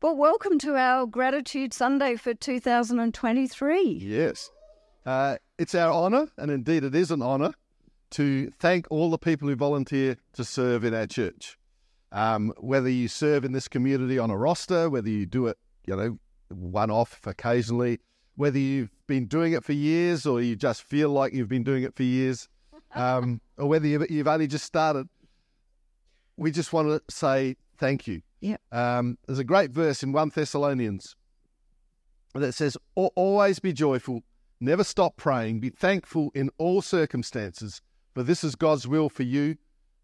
Well, welcome to our Gratitude Sunday for 2023. Yes. Uh, it's our honour, and indeed it is an honour, to thank all the people who volunteer to serve in our church. Um, whether you serve in this community on a roster, whether you do it, you know, one off occasionally, whether you've been doing it for years or you just feel like you've been doing it for years, um, or whether you've, you've only just started, we just want to say thank you. Yep. Um, there's a great verse in 1 Thessalonians that says, Always be joyful, never stop praying, be thankful in all circumstances, for this is God's will for you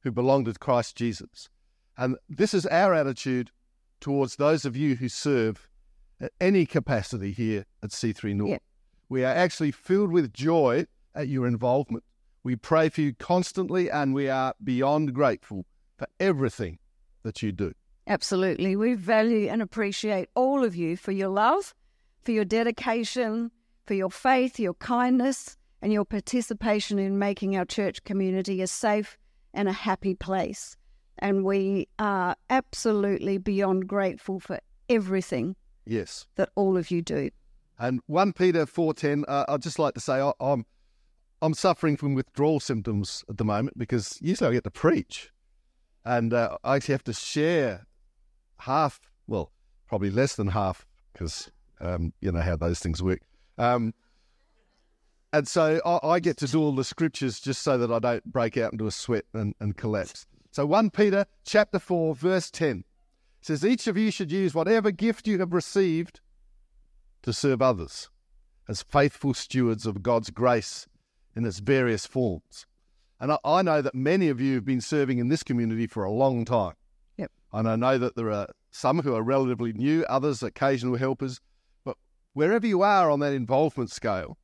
who belong to Christ Jesus. And this is our attitude towards those of you who serve at any capacity here at C3 North. Yeah. We are actually filled with joy at your involvement. We pray for you constantly, and we are beyond grateful for everything that you do. Absolutely. We value and appreciate all of you for your love, for your dedication, for your faith, your kindness, and your participation in making our church community a safe and a happy place. And we are absolutely beyond grateful for everything Yes. that all of you do. And 1 Peter 4.10, uh, I'd just like to say I, I'm, I'm suffering from withdrawal symptoms at the moment because usually I get to preach. And uh, I actually have to share half, well, probably less than half because um, you know how those things work. Um, and so I, I get to do all the scriptures just so that I don't break out into a sweat and, and collapse. So 1 Peter chapter 4, verse 10 says, Each of you should use whatever gift you have received to serve others as faithful stewards of God's grace in its various forms. And I, I know that many of you have been serving in this community for a long time. And I know that there are some who are relatively new, others occasional helpers. But wherever you are on that involvement scale,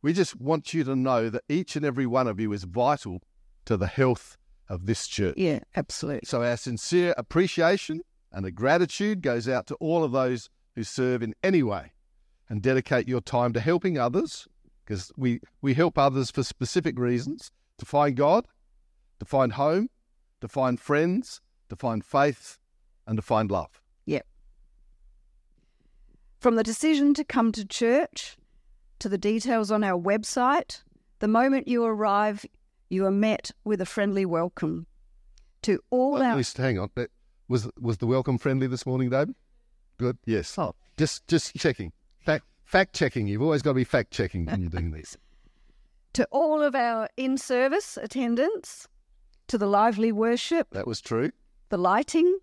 we just want you to know that each and every one of you is vital to the health of this church. Yeah, absolutely. So our sincere appreciation and a gratitude goes out to all of those who serve in any way and dedicate your time to helping others because we, we help others for specific reasons to find God, to find home, to find friends, to find faith, and to find love. Yep. From the decision to come to church to the details on our website, the moment you arrive, you are met with a friendly welcome. To all At our least, hang on. Was was the welcome friendly this morning, David? Good. Yes. Oh. Just just checking. Fact fact checking. You've always got to be fact checking when you're doing this. to all of our in-service attendants, to the lively worship, That was true. The lighting,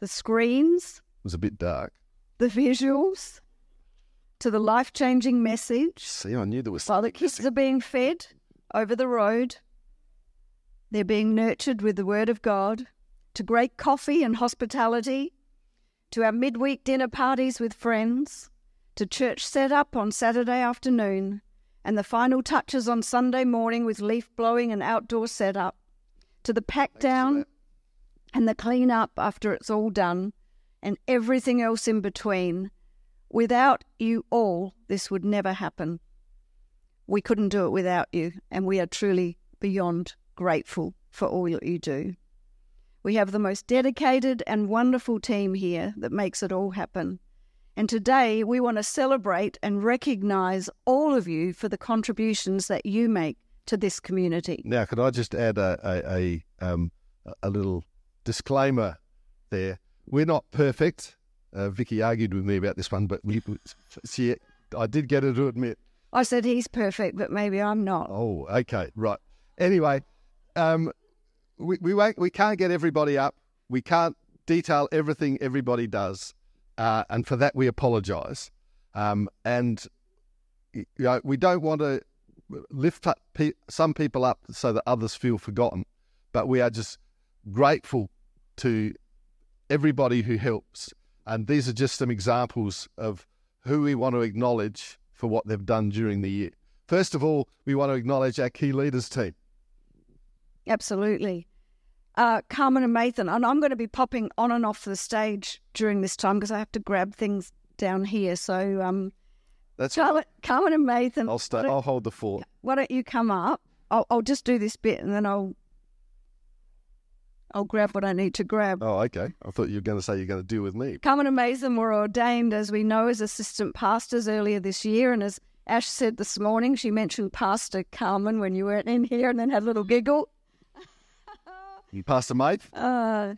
the screens, It was a bit dark. the visuals, to the life-changing message. See, I knew there was While the kids missing. are being fed over the road, they're being nurtured with the Word of God, to great coffee and hospitality, to our midweek dinner parties with friends, to church set up on Saturday afternoon, and the final touches on Sunday morning with leaf blowing and outdoor setup, to the pack Thanks down. And the clean up after it's all done, and everything else in between. Without you all, this would never happen. We couldn't do it without you, and we are truly beyond grateful for all that you do. We have the most dedicated and wonderful team here that makes it all happen. And today we want to celebrate and recognize all of you for the contributions that you make to this community. Now, could I just add a a, a, um, a little disclaimer there? We're not perfect. Uh, Vicki argued with me about this one, but we, she, I did get her to admit. I said he's perfect, but maybe I'm not. Oh, okay, right. Anyway, um, we we won't, we can't get everybody up. We can't detail everything everybody does, uh, and for that we apologise. Um, and you know, we don't want to lift up pe- some people up so that others feel forgotten, but we are just grateful to everybody who helps. And these are just some examples of who we want to acknowledge for what they've done during the year. First of all, we want to acknowledge our key leaders team. Absolutely. Uh, Carmen and Nathan, and I'm going to be popping on and off the stage during this time because I have to grab things down here. So, um, That's Carmen, Carmen and Nathan, I'll stay. I'll hold the fort. why don't you come up? I'll, I'll just do this bit and then I'll. I'll grab what I need to grab. Oh, okay. I thought you were going to say you're going to deal with me. Carmen and Mason were ordained, as we know, as assistant pastors earlier this year. And as Ash said this morning, she mentioned Pastor Carmen when you weren't in here and then had a little giggle. You Pastor Mate? Uh,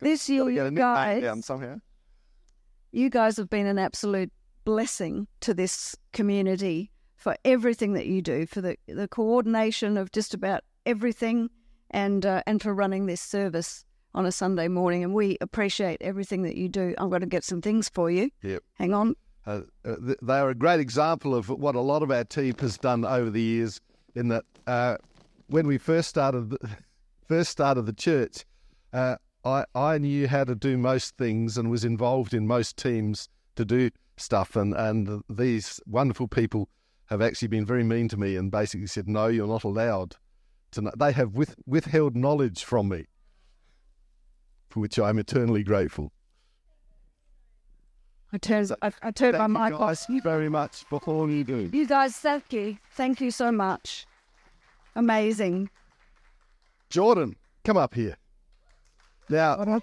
this year, Gotta get a you guys, down somehow. you guys have been an absolute blessing to this community for everything that you do, for the, the coordination of just about everything, and uh, and for running this service on a Sunday morning. And we appreciate everything that you do. I'm going to get some things for you. Yep. Hang on. Uh, uh, they are a great example of what a lot of our team has done over the years. In that, uh, when we first started, the, first started the church, uh, I I knew how to do most things and was involved in most teams to do stuff. And and these wonderful people have actually been very mean to me and basically said, "No, you're not allowed to." Know. They have with, withheld knowledge from me, for which I'm eternally grateful. I turned I, I turned my Thank you mic off. guys very much for all you do. You guys, thank you. Thank you so much. Amazing. Jordan, come up here. Now,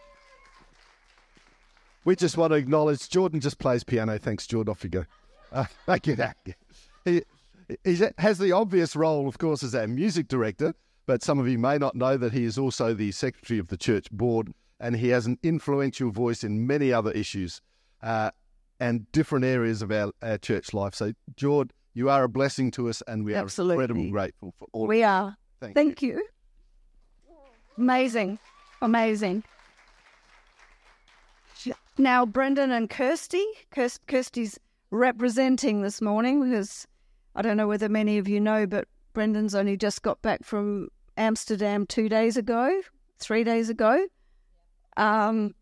we just want to acknowledge Jordan just plays piano. Thanks, Jordan. Off you go. Uh, thank you. Thank you. He, he has the obvious role, of course, as our music director, but some of you may not know that he is also the secretary of the church board and he has an influential voice in many other issues uh, and different areas of our, our church life. So, Jord, you are a blessing to us and we are Absolutely. incredibly grateful for all We are. Thank Thank you. Amazing. Amazing. Now, Brendan and Kirsty. Kirsty's representing this morning because I don't know whether many of you know, but Brendan's only just got back from Amsterdam two days ago, three days ago. Um,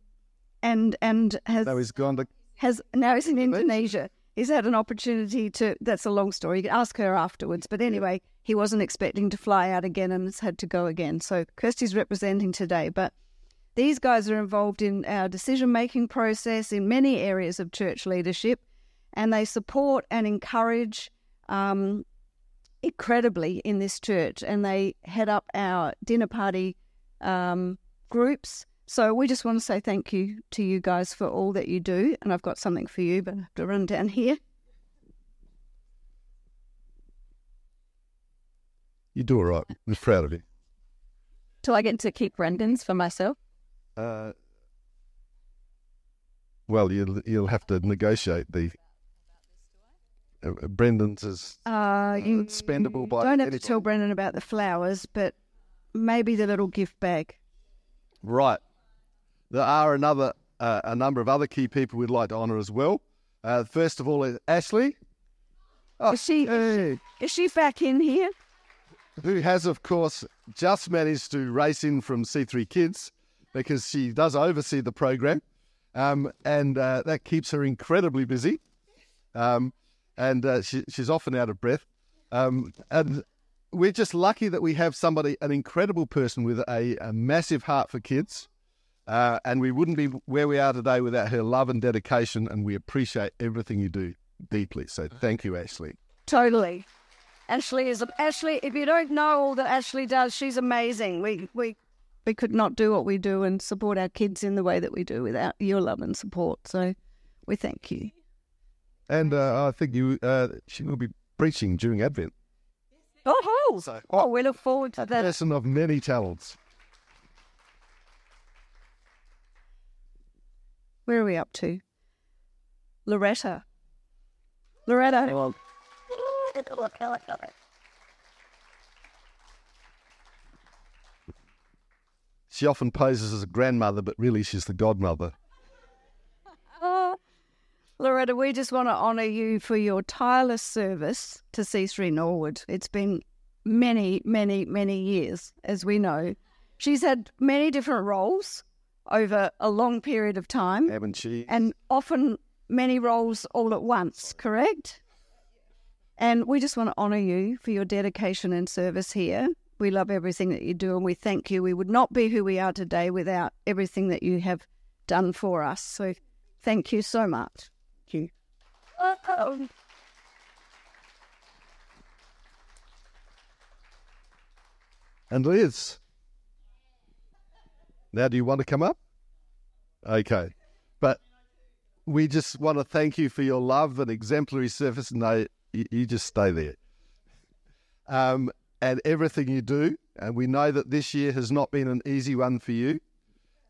and and has Now he's gone to has now he's in Indonesia. He's had an opportunity to. That's a long story. You can ask her afterwards. But anyway, he wasn't expecting to fly out again and has had to go again. So Kirsty's representing today. But these guys are involved in our decision making process in many areas of church leadership, and they support and encourage um, incredibly in this church. And they head up our dinner party um, groups. So we just want to say thank you to you guys for all that you do. And I've got something for you, but I have to run down here. You do all right. I'm proud of you. Do I get to keep Brendan's for myself? Uh, well, you'll you'll have to negotiate the. Uh, Brendan's is Uh, you spendable by don't have to tell Brendan about the flowers, but maybe the little gift bag. right. There are another uh, a number of other key people we'd like to honour as well. Uh, first of all, is Ashley. Oh, Is she hey. is she back in here? who has, of course, just managed to race in from C3 Kids because she does oversee the program, um, and uh, that keeps her incredibly busy. Um, and uh, she, she's often out of breath. Um, and we're just lucky that we have somebody, an incredible person with a, a massive heart for kids. Uh, and we wouldn't be where we are today without her love and dedication, and we appreciate everything you do deeply. So thank you, Ashley. Totally. Ashley is Ashley. If you don't know all that Ashley does, she's amazing. We we we could not do what we do and support our kids in the way that we do without your love and support. So we thank you. And uh, I think you, uh, she will be preaching during Advent. Oh, So, oh, we look forward to that. person of many talents. Where are we up to? Loretta. Loretta. She often poses as a grandmother, but really she's the godmother. Loretta, we just want to honour you for your tireless service to C3 Norwood. It's been many, many, many years, as we know. She's had many different roles over a long period of time Haven't she? and often many roles all at once, correct? And we just want to honour you for your dedication and service here. We love everything that you do and we thank you. We would not be who we are today without everything that you have done for us. So thank you so much. Thank you. And Liz. Now, do you want to come up? Okay. But we just want to thank you for your love and exemplary service. No, you, you just stay there. Um, and everything you do. And we know that this year has not been an easy one for you.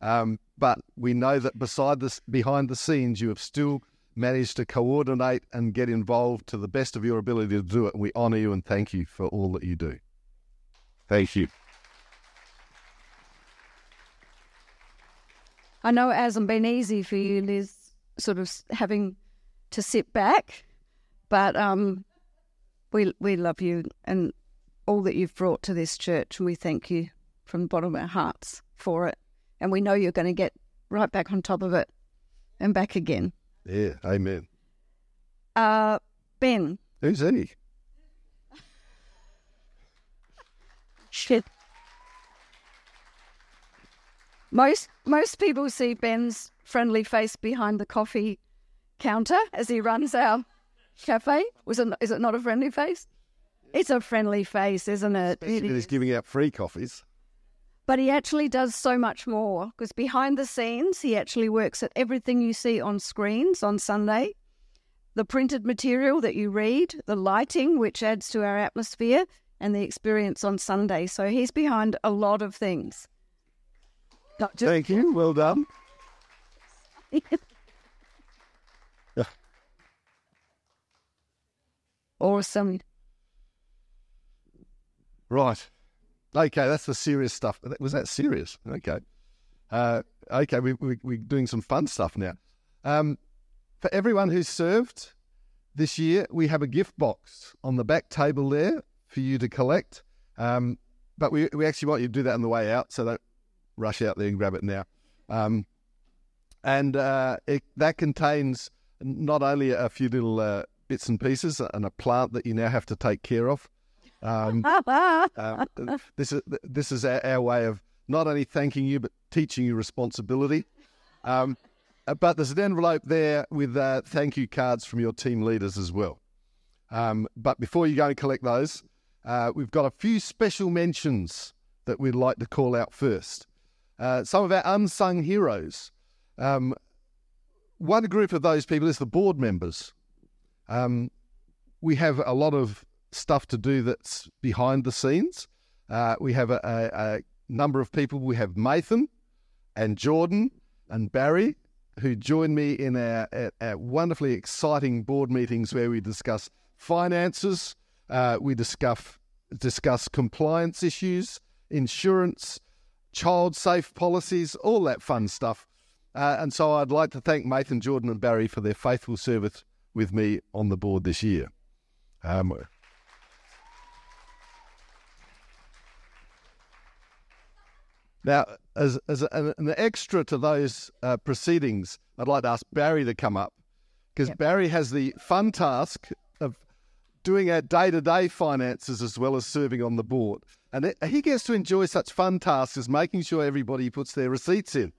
Um, but we know that beside this, behind the scenes, you have still managed to coordinate and get involved to the best of your ability to do it. We honour you and thank you for all that you do. Thank you. I know it hasn't been easy for you, Liz, sort of having to sit back, but um, we we love you and all that you've brought to this church, and we thank you from the bottom of our hearts for it. And we know you're going to get right back on top of it and back again. Yeah, amen. Uh, Ben. Who's he? Shit. Most most people see Ben's friendly face behind the coffee counter as he runs our cafe. Was it? Is it not a friendly face? It's a friendly face, isn't it? Especially when he's giving out free coffees. But he actually does so much more because behind the scenes, he actually works at everything you see on screens on Sunday, the printed material that you read, the lighting, which adds to our atmosphere, and the experience on Sunday. So he's behind a lot of things. Not just Thank you. Well done. Awesome. Right. Okay, that's the serious stuff. Was that serious? Okay. Uh, okay, we, we, we're doing some fun stuff now. Um, for everyone who's served this year, we have a gift box on the back table there for you to collect. Um, but we, we actually want you to do that on the way out, so don't rush out there and grab it now. Um, and uh, it, that contains not only a few little uh, bits and pieces and a plant that you now have to take care of, um, uh, this is this is our, our, way of not only thanking you but teaching you responsibility. Um, but there's an envelope there with uh, thank you cards from your team leaders as well. Um, but before you go and collect those, uh, we've got a few special mentions that we'd like to call out first. Uh, some of our unsung heroes. Um, one group of those people is the board members. Um, we have a lot of stuff to do that's behind the scenes. Uh, we have a, a, a, number of people. We have Nathan and Jordan and Barry who join me in our, our, our wonderfully exciting board meetings where we discuss finances, uh, we discuss discuss compliance issues, insurance, child safe policies, all that fun stuff. Uh, and so I'd like to thank Nathan, Jordan, and Barry for their faithful service with me on the board this year. Um, Now, as, as an, an extra to those uh, proceedings, I'd like to ask Barry to come up because yep. Barry has the fun task of doing our day to day finances as well as serving on the board. And it, he gets to enjoy such fun tasks as making sure everybody puts their receipts in.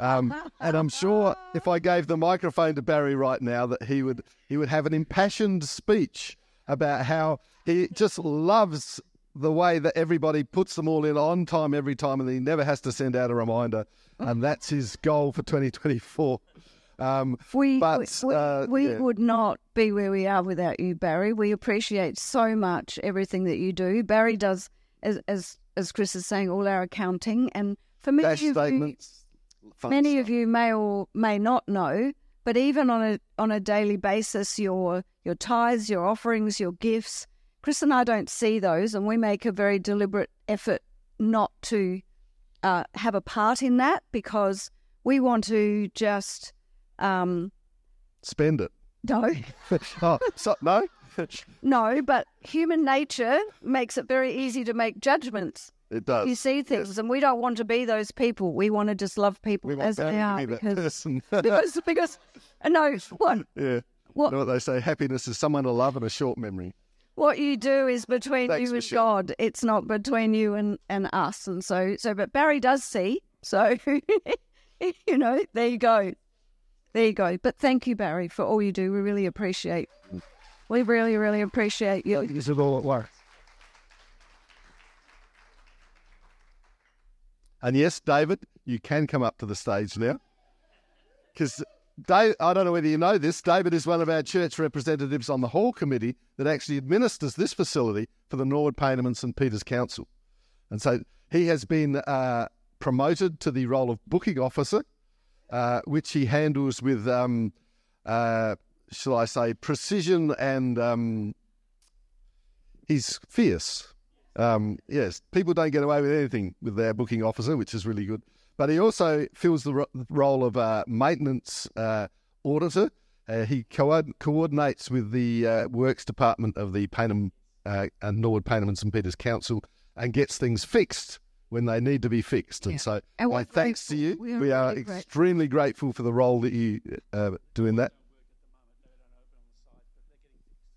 Um, and I'm sure if I gave the microphone to Barry right now, that he would he would have an impassioned speech about how he just loves the way that everybody puts them all in on time every time, and he never has to send out a reminder. And that's his goal for 2024. Um, we but, we, uh, we yeah. would not be where we are without you, Barry. We appreciate so much everything that you do. Barry does, as as, as Chris is saying, all our accounting, and for many Dash of statements, you, many stuff. of you may or may not know, but even on a on a daily basis, your your tithes, your offerings, your gifts Chris and I don't see those, and we make a very deliberate effort not to uh, have a part in that because we want to just um, spend it. No. oh, so, no. no, but human nature makes it very easy to make judgments. It does. You see things, yes. and we don't want to be those people. We want to just love people as they are because, because because no what yeah what you know what they say happiness is someone to love and a short memory what you do is between Thanks, you and Michelle. God. It's not between you and, and us. And so, so, but Barry does see. So, you know, there you go. There you go. But thank you, Barry, for all you do. We really appreciate. We really, really appreciate you. This is all at work. And yes, David, you can come up to the stage now. Because Dave, I don't know whether you know this, David is one of our church representatives on the hall committee that actually administers this facility for the Norwood, Payneham and St Peter's Council. And so he has been uh, promoted to the role of booking officer, uh, which he handles with, um, uh, shall I say, precision and um, he's fierce. Um, yes, people don't get away with anything with their booking officer, which is really good. But he also fills the ro- role of uh, maintenance uh, auditor. Uh, he co- coordinates with the uh, works department of the Payneham uh, and Norwood Payneham and St Peter's Council and gets things fixed when they need to be fixed. And Yeah. so, And my thanks to you. We are We are really extremely grateful for the role that you uh, do in that.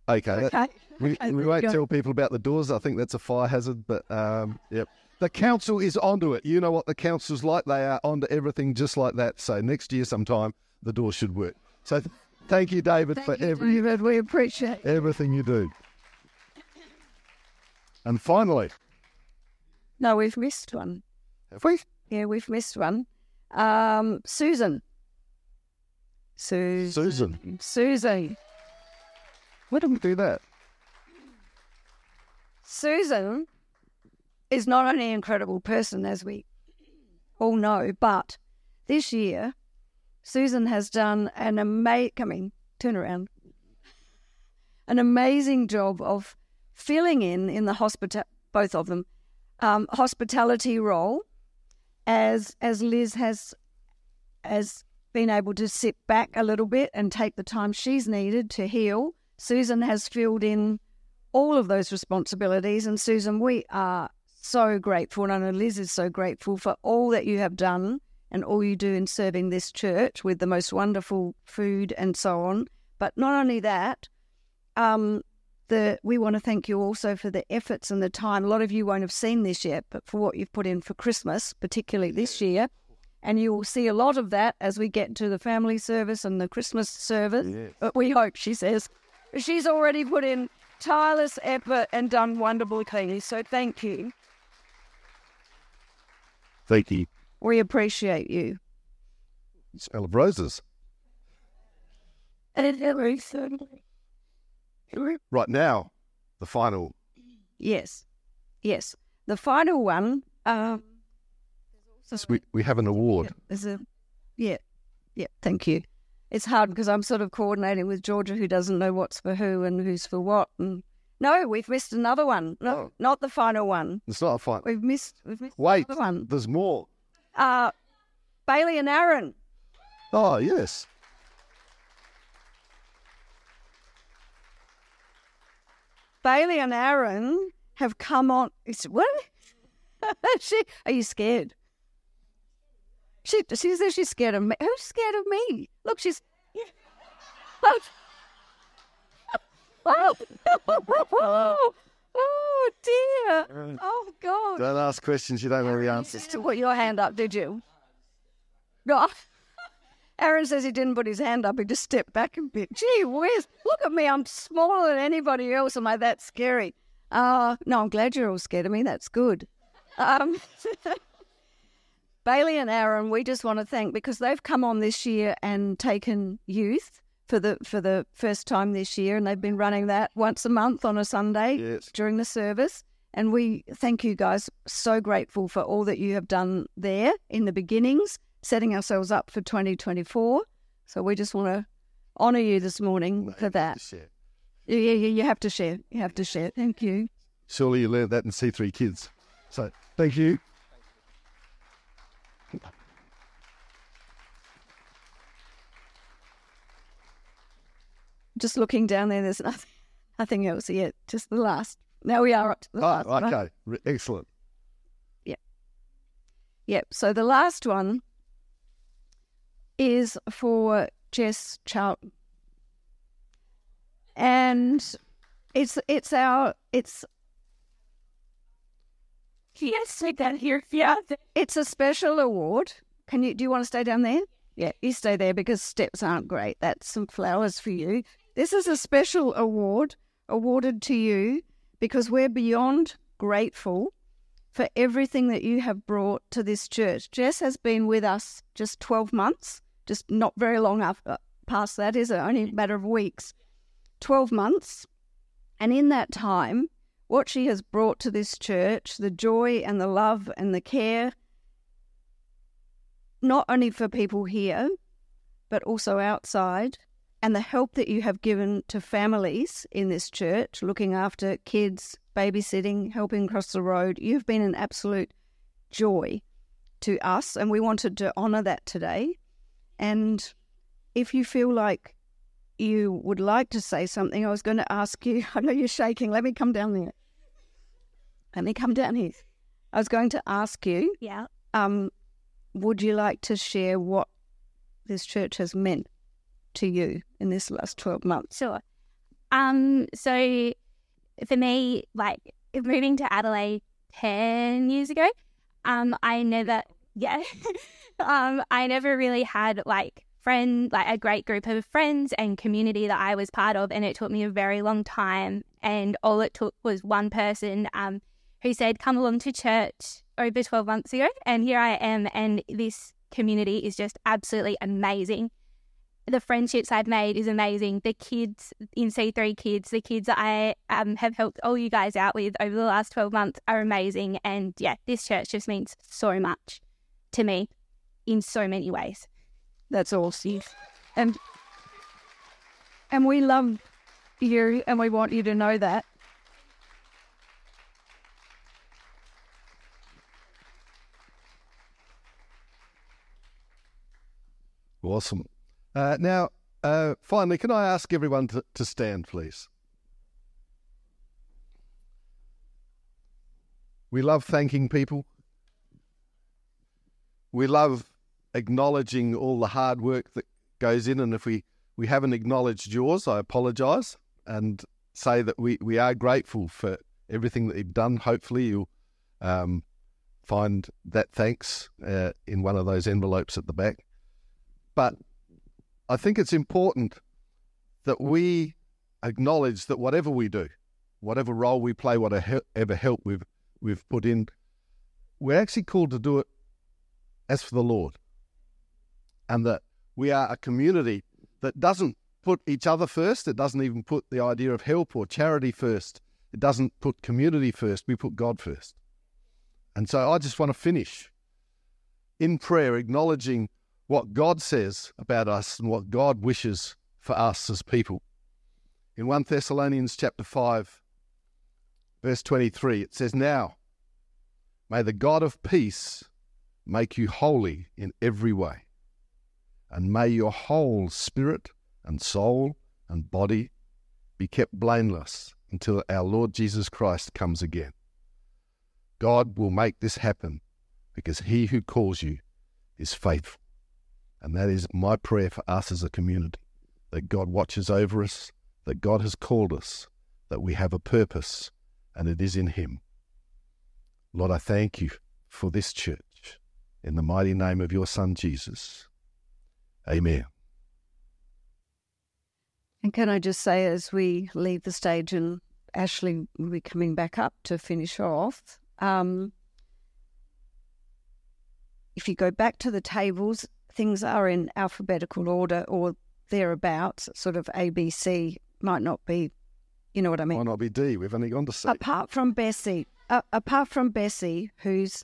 Okay, that- Okay. we, Okay, we won't tell people about the doors. I think that's a fire hazard, but um, yep. The council is onto it. You know what the council's like. They are onto everything just like that. So next year sometime, the door should work. So th- thank you, David, Thank for you, every, David. We appreciate everything you do. And finally, No, we've missed one. have we? Yeah, we've missed one. Um, Susan. Susan. Susan. Susan. Why did we do that? Susan is not only an incredible person, as we all know, but this year, Susan has done an amazing, coming, turn around, an amazing job of filling in in the hospital, both of them, um, hospitality role, as as Liz has has been able to sit back a little bit and take the time she's needed to heal. Susan has filled in all of those responsibilities. And Susan, we are so grateful, and I know Liz is so grateful for all that you have done and all you do in serving this church with the most wonderful food and so on. But not only that, um, the we want to thank you also for the efforts and the time. A lot of you won't have seen this yet, but for what you've put in for Christmas, particularly this year. And you will see a lot of that as we get to the family service and the Christmas service. Yes. But we hope, she says. She's already put in tireless effort and done wonderful things. So thank you. Thank you. We appreciate you. Smell of roses. Right now, the final. Yes. Yes. The final one, um, We, we have an award. is a, yeah, yeah, thank you. It's hard because I'm sort of coordinating with Georgia, who doesn't know what's for who and who's for what. And no, we've missed another one. No, Oh. not the final one. It's not a final. We've missed. We've missed Wait, another one. there's more. Uh, Bailey and Aaron. Oh, yes. Bailey and Aaron have come on. Is, what? she, are you scared? She, she says she's scared of me. Who's scared of me? Look, she's. Oh, oh, oh dear. Oh, God. Don't ask questions you don't know the answers to put your hand up, did you? No. Aaron says he didn't put his hand up. He just stepped back a bit. Gee whiz, look at me. I'm smaller than anybody else. Am I that scary? Uh, no, I'm glad you're all scared of me. That's good. Um, Bailey and Aaron, we just want to thank because they've come on this year and taken youth for the for the first time this year, and they've been running that once a month on a Sunday Yes. during the service. And we thank you guys. So grateful for all that you have done there in the beginnings, setting ourselves up for 2024. So we just want to honour you this morning for that. Yeah, yeah, yeah, you have to share. You have to share. Thank you. Surely you learned that in C3 Kids. So thank you. Just looking down there, there's nothing, nothing else yet. Just the last. Now we are up to the ah, last. Oh, one. okay. Re- Excellent. Yep. So the last one is for Jess Charlton, and it's it's our it's Yes, say that here. Yeah. it's a special award. Can you do you want to stay down there? Yeah, you stay there because steps aren't great. That's some flowers for you. This is a special award awarded to you because we're beyond grateful for everything that you have brought to this church. Jess has been with us just 12 months, just not very long after, uh, past that, is it? Only a matter of weeks. 12 months. And in that time, what she has brought to this church, the joy and the love and the care, not only for people here, but also outside, and the help that you have given to families in this church, looking after kids, babysitting, helping across the road. You've been an absolute joy to us, and we wanted to honour that today. And if you feel like you would like to say something, I was going to ask you. I know you're shaking. Let me come down there. Let me come down here. I was going to ask you. Yeah. Um, would you like to share what this church has meant to you in this last 12 months? Sure. Um, so for me, like moving to Adelaide 10 years ago, um, I never, yeah, um, I never really had like friend, like a great group of friends and community that I was part of. And it took me a very long time. And all it took was one person, um, who said, come along to church over 12 months ago. And here I am. And this community is just absolutely amazing. The friendships I've made is amazing. The kids in C3 Kids, the kids that I um, have helped all you guys out with over the last 12 months are amazing. And yeah, this church just means so much to me in so many ways. That's awesome. And and we love you and we want you to know that. Awesome. Uh, now, uh, finally, can I ask everyone to, to stand, please? We love thanking people. We love acknowledging all the hard work that goes in. And if we, we haven't acknowledged yours, I apologise and say that we, we are grateful for everything that you've done. Hopefully, you'll um, find that thanks uh, in one of those envelopes at the back. But I think it's important that we acknowledge that whatever we do, whatever role we play, whatever help we've we've put in, we're actually called to do it as for the Lord, and that we are a community that doesn't put each other first. It doesn't even put the idea of help or charity first. It doesn't put community first. We put God first. And so I just want to finish in prayer, acknowledging what God says about us and what God wishes for us as people. In 1 Thessalonians chapter 5 verse 23 it says now may the God of peace make you holy in every way and may your whole spirit and soul and body be kept blameless until our Lord Jesus Christ comes again. God will make this happen because he who calls you is faithful. And that is my prayer for us as a community that God watches over us, that God has called us, that we have a purpose, and it is in Him. Lord, I thank you for this church. In the mighty name of your Son, Jesus. Amen. And can I just say, as we leave the stage and Ashley will be coming back up to finish off, um, if you go back to the tables, things are in alphabetical order or thereabouts, sort of ABC might not be, you know what I mean? Might not be D. We've only gone to C. Apart from Bessie, uh, apart from Bessie, who's,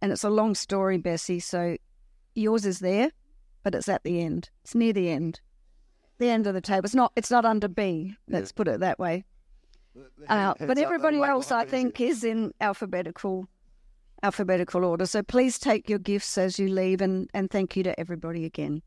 and it's a long story, Bessie, so yours is there, but it's at the end. It's near the end. The end of the table. It's not. It's not under B. Let's yeah. put it that way. Uh, but everybody else, I think, is in alphabetical alphabetical order. So please take your gifts as you leave and, and thank you to everybody again.